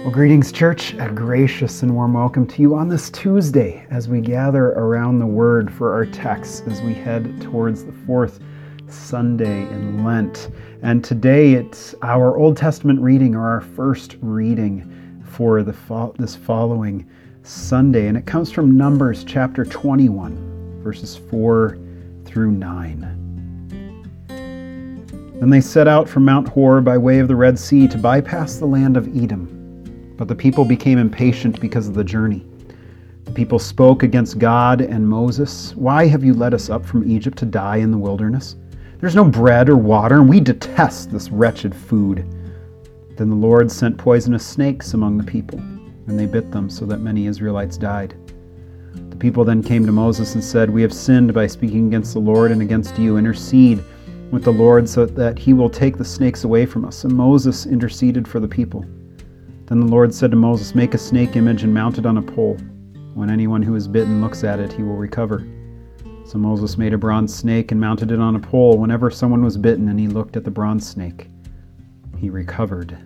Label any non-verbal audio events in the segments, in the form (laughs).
Well, greetings, church. A gracious and warm welcome to you on this Tuesday as we gather around the Word for our text as we head towards the fourth Sunday in Lent. And today it's our Old Testament reading or our first reading for the fo- this following Sunday. And it comes from Numbers chapter 21, verses 4 through 9. Then they set out from Mount Hor by way of the Red Sea to bypass the land of Edom. But the people became impatient because of the journey. The people spoke against God and Moses. Why have you led us up from Egypt to die in the wilderness? There's no bread or water, and we detest this wretched food. Then the Lord sent poisonous snakes among the people, and they bit them so that many Israelites died. The people then came to Moses and said, We have sinned by speaking against the Lord and against you. Intercede with the Lord so that he will take the snakes away from us. And Moses interceded for the people. Then the Lord said to Moses, Make a snake image and mount it on a pole. When anyone who is bitten looks at it, he will recover. So Moses made a bronze snake and mounted it on a pole. Whenever someone was bitten and he looked at the bronze snake, he recovered.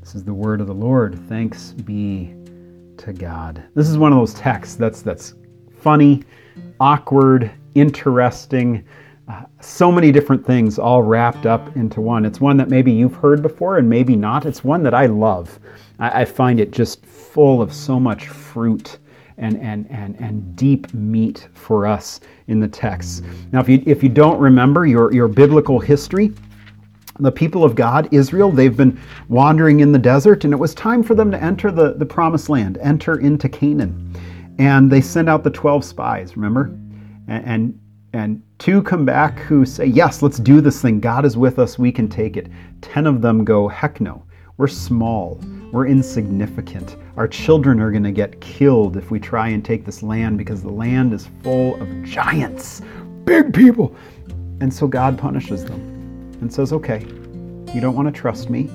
This is the word of the Lord. Thanks be to God. This is one of those texts that's that's funny, awkward, interesting so many different things all wrapped up into one. It's one that maybe you've heard before and maybe not. It's one that I love. I, I find it just full of so much fruit and, and, and, and deep meat for us in the text. Now, if you, if you don't remember your, your biblical history, the people of God, Israel, they've been wandering in the desert, and it was time for them to enter the, the promised land, enter into Canaan. And they send out the 12 spies, remember? And, and and two come back who say, Yes, let's do this thing. God is with us. We can take it. Ten of them go, Heck no. We're small. We're insignificant. Our children are going to get killed if we try and take this land because the land is full of giants, big people. And so God punishes them and says, Okay, you don't want to trust me.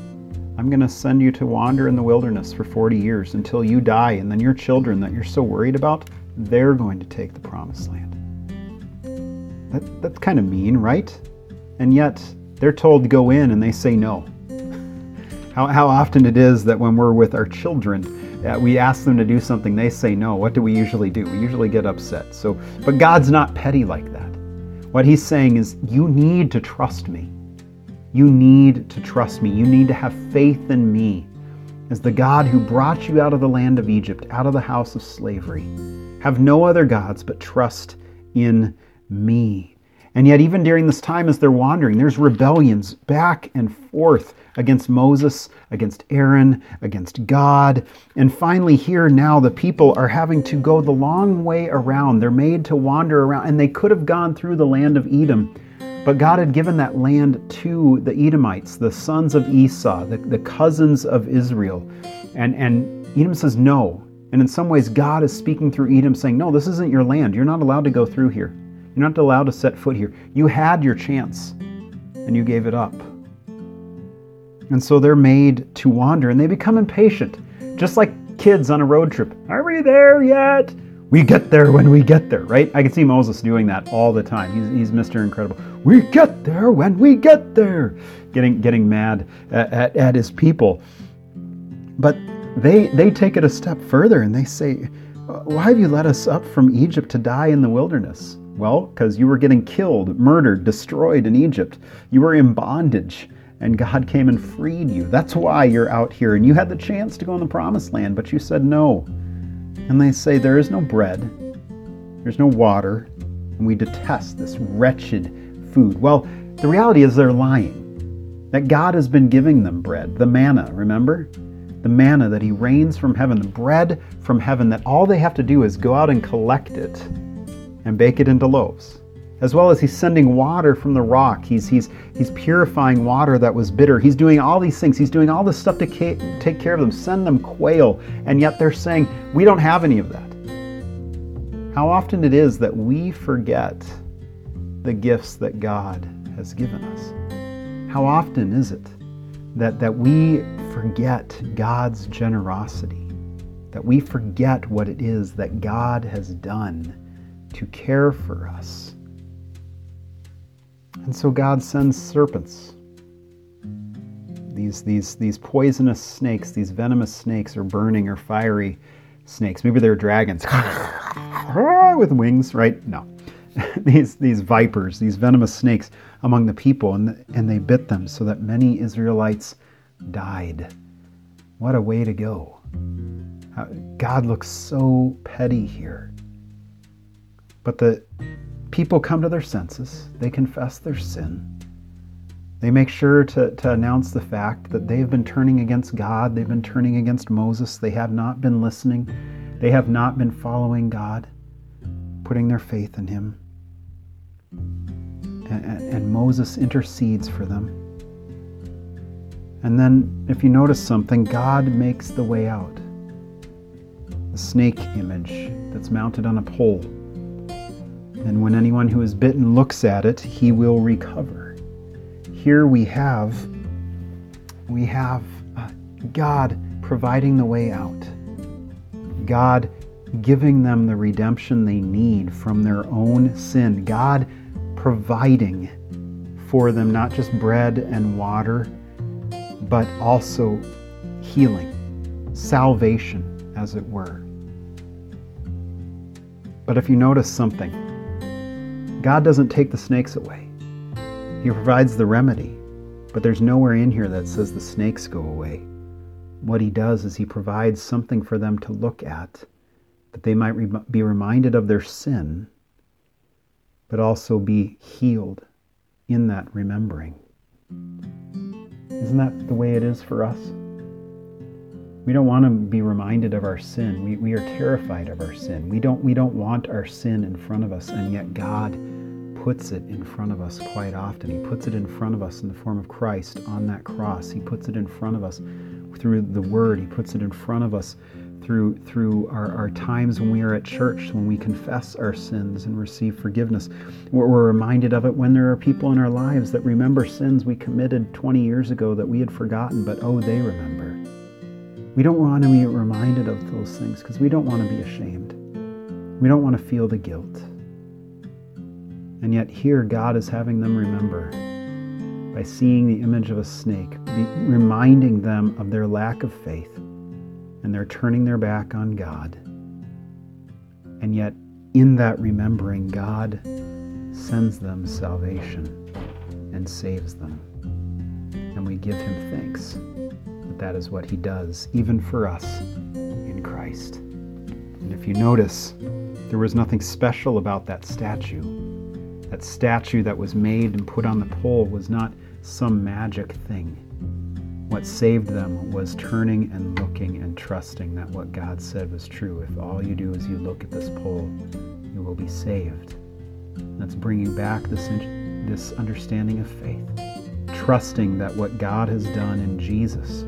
I'm going to send you to wander in the wilderness for 40 years until you die, and then your children that you're so worried about, they're going to take the promised land. That, that's kind of mean, right? And yet they're told to go in and they say no. (laughs) How, how often it is that when we're with our children, uh, we ask them to do something, they say no. What do we usually do? We usually get upset. So, but God's not petty like that. What He's saying is, you need to trust me. You need to trust me. You need to have faith in me as the God who brought you out of the land of Egypt, out of the house of slavery. Have no other gods, but trust in me. And yet, even during this time as they're wandering, there's rebellions back and forth against Moses, against Aaron, against God. And finally, here now, the people are having to go the long way around. They're made to wander around, and they could have gone through the land of Edom. But God had given that land to the Edomites, the sons of Esau, the, the cousins of Israel. And, and Edom says no. And in some ways, God is speaking through Edom, saying, No, this isn't your land. You're not allowed to go through here. You're not allowed to set foot here. You had your chance and you gave it up. And so they're made to wander and they become impatient, just like kids on a road trip. Are we there yet? We get there when we get there, right? I can see Moses doing that all the time. He's, he's Mr. Incredible. We get there when we get there, getting getting mad at, at, at his people. But they they take it a step further and they say, "Why have you let us up from Egypt to die in the wilderness?" Well, because you were getting killed, murdered, destroyed in Egypt. You were in bondage, and God came and freed you. That's why you're out here. And you had the chance to go in the promised land, but you said no. And they say, There is no bread, there's no water, and we detest this wretched food. Well, the reality is they're lying. That God has been giving them bread, the manna, remember? The manna that He rains from heaven, the bread from heaven, that all they have to do is go out and collect it and bake it into loaves. As well as he's sending water from the rock. He's, he's, he's purifying water that was bitter. He's doing all these things. He's doing all this stuff to ca- take care of them, send them quail. And yet they're saying, we don't have any of that. How often it is that we forget the gifts that God has given us. How often is it that, that we forget God's generosity, that we forget what it is that God has done to care for us. And so God sends serpents, These, these, these poisonous snakes, these venomous snakes, or burning or fiery snakes. Maybe they're dragons (laughs) with wings, right? No. (laughs) these, these vipers, these venomous snakes among the people, and, and they bit them so that many Israelites died. What a way to go. God looks so petty here. But the people come to their senses, they confess their sin. They make sure to, to announce the fact that they have been turning against God, they've been turning against Moses, they have not been listening, they have not been following God, putting their faith in Him. And, and Moses intercedes for them. And then, if you notice something, God makes the way out. The snake image that's mounted on a pole. And when anyone who is bitten looks at it, he will recover. Here we have we have uh, God providing the way out. God giving them the redemption they need from their own sin. God providing for them not just bread and water, but also healing, salvation, as it were. But if you notice something, God doesn't take the snakes away. He provides the remedy, but there's nowhere in here that says the snakes go away. What He does is He provides something for them to look at, that they might re- be reminded of their sin, but also be healed in that remembering. Isn't that the way it is for us? We don't want to be reminded of our sin. We, we are terrified of our sin. We don't, we don't want our sin in front of us, and yet God puts it in front of us quite often. He puts it in front of us in the form of Christ on that cross. He puts it in front of us through the Word. He puts it in front of us through through our, our times when we are at church, when we confess our sins and receive forgiveness. We're, we're reminded of it when there are people in our lives that remember sins we committed 20 years ago that we had forgotten, but oh, they remember. We don't want to be reminded of those things because we don't want to be ashamed. We don't want to feel the guilt. And yet, here, God is having them remember by seeing the image of a snake, reminding them of their lack of faith and they're turning their back on God. And yet, in that remembering, God sends them salvation and saves them. And we give him thanks that that is what he does, even for us in Christ. And if you notice, there was nothing special about that statue. That statue that was made and put on the pole was not some magic thing. What saved them was turning and looking and trusting that what God said was true. If all you do is you look at this pole, you will be saved. That's bringing back this, this understanding of faith, trusting that what God has done in Jesus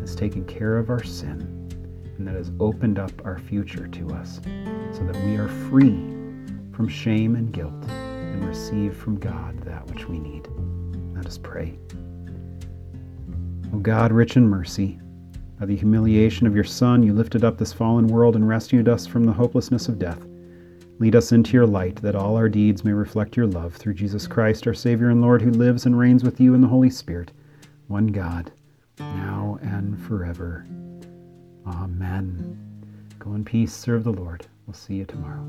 has taken care of our sin and that has opened up our future to us so that we are free from shame and guilt and receive from God that which we need. Let us pray. O God, rich in mercy, by the humiliation of your Son, you lifted up this fallen world and rescued us from the hopelessness of death. Lead us into your light, that all our deeds may reflect your love, through Jesus Christ, our Savior and Lord, who lives and reigns with you in the Holy Spirit, one God, now and forever. Amen. Go in peace, serve the Lord. We'll see you tomorrow.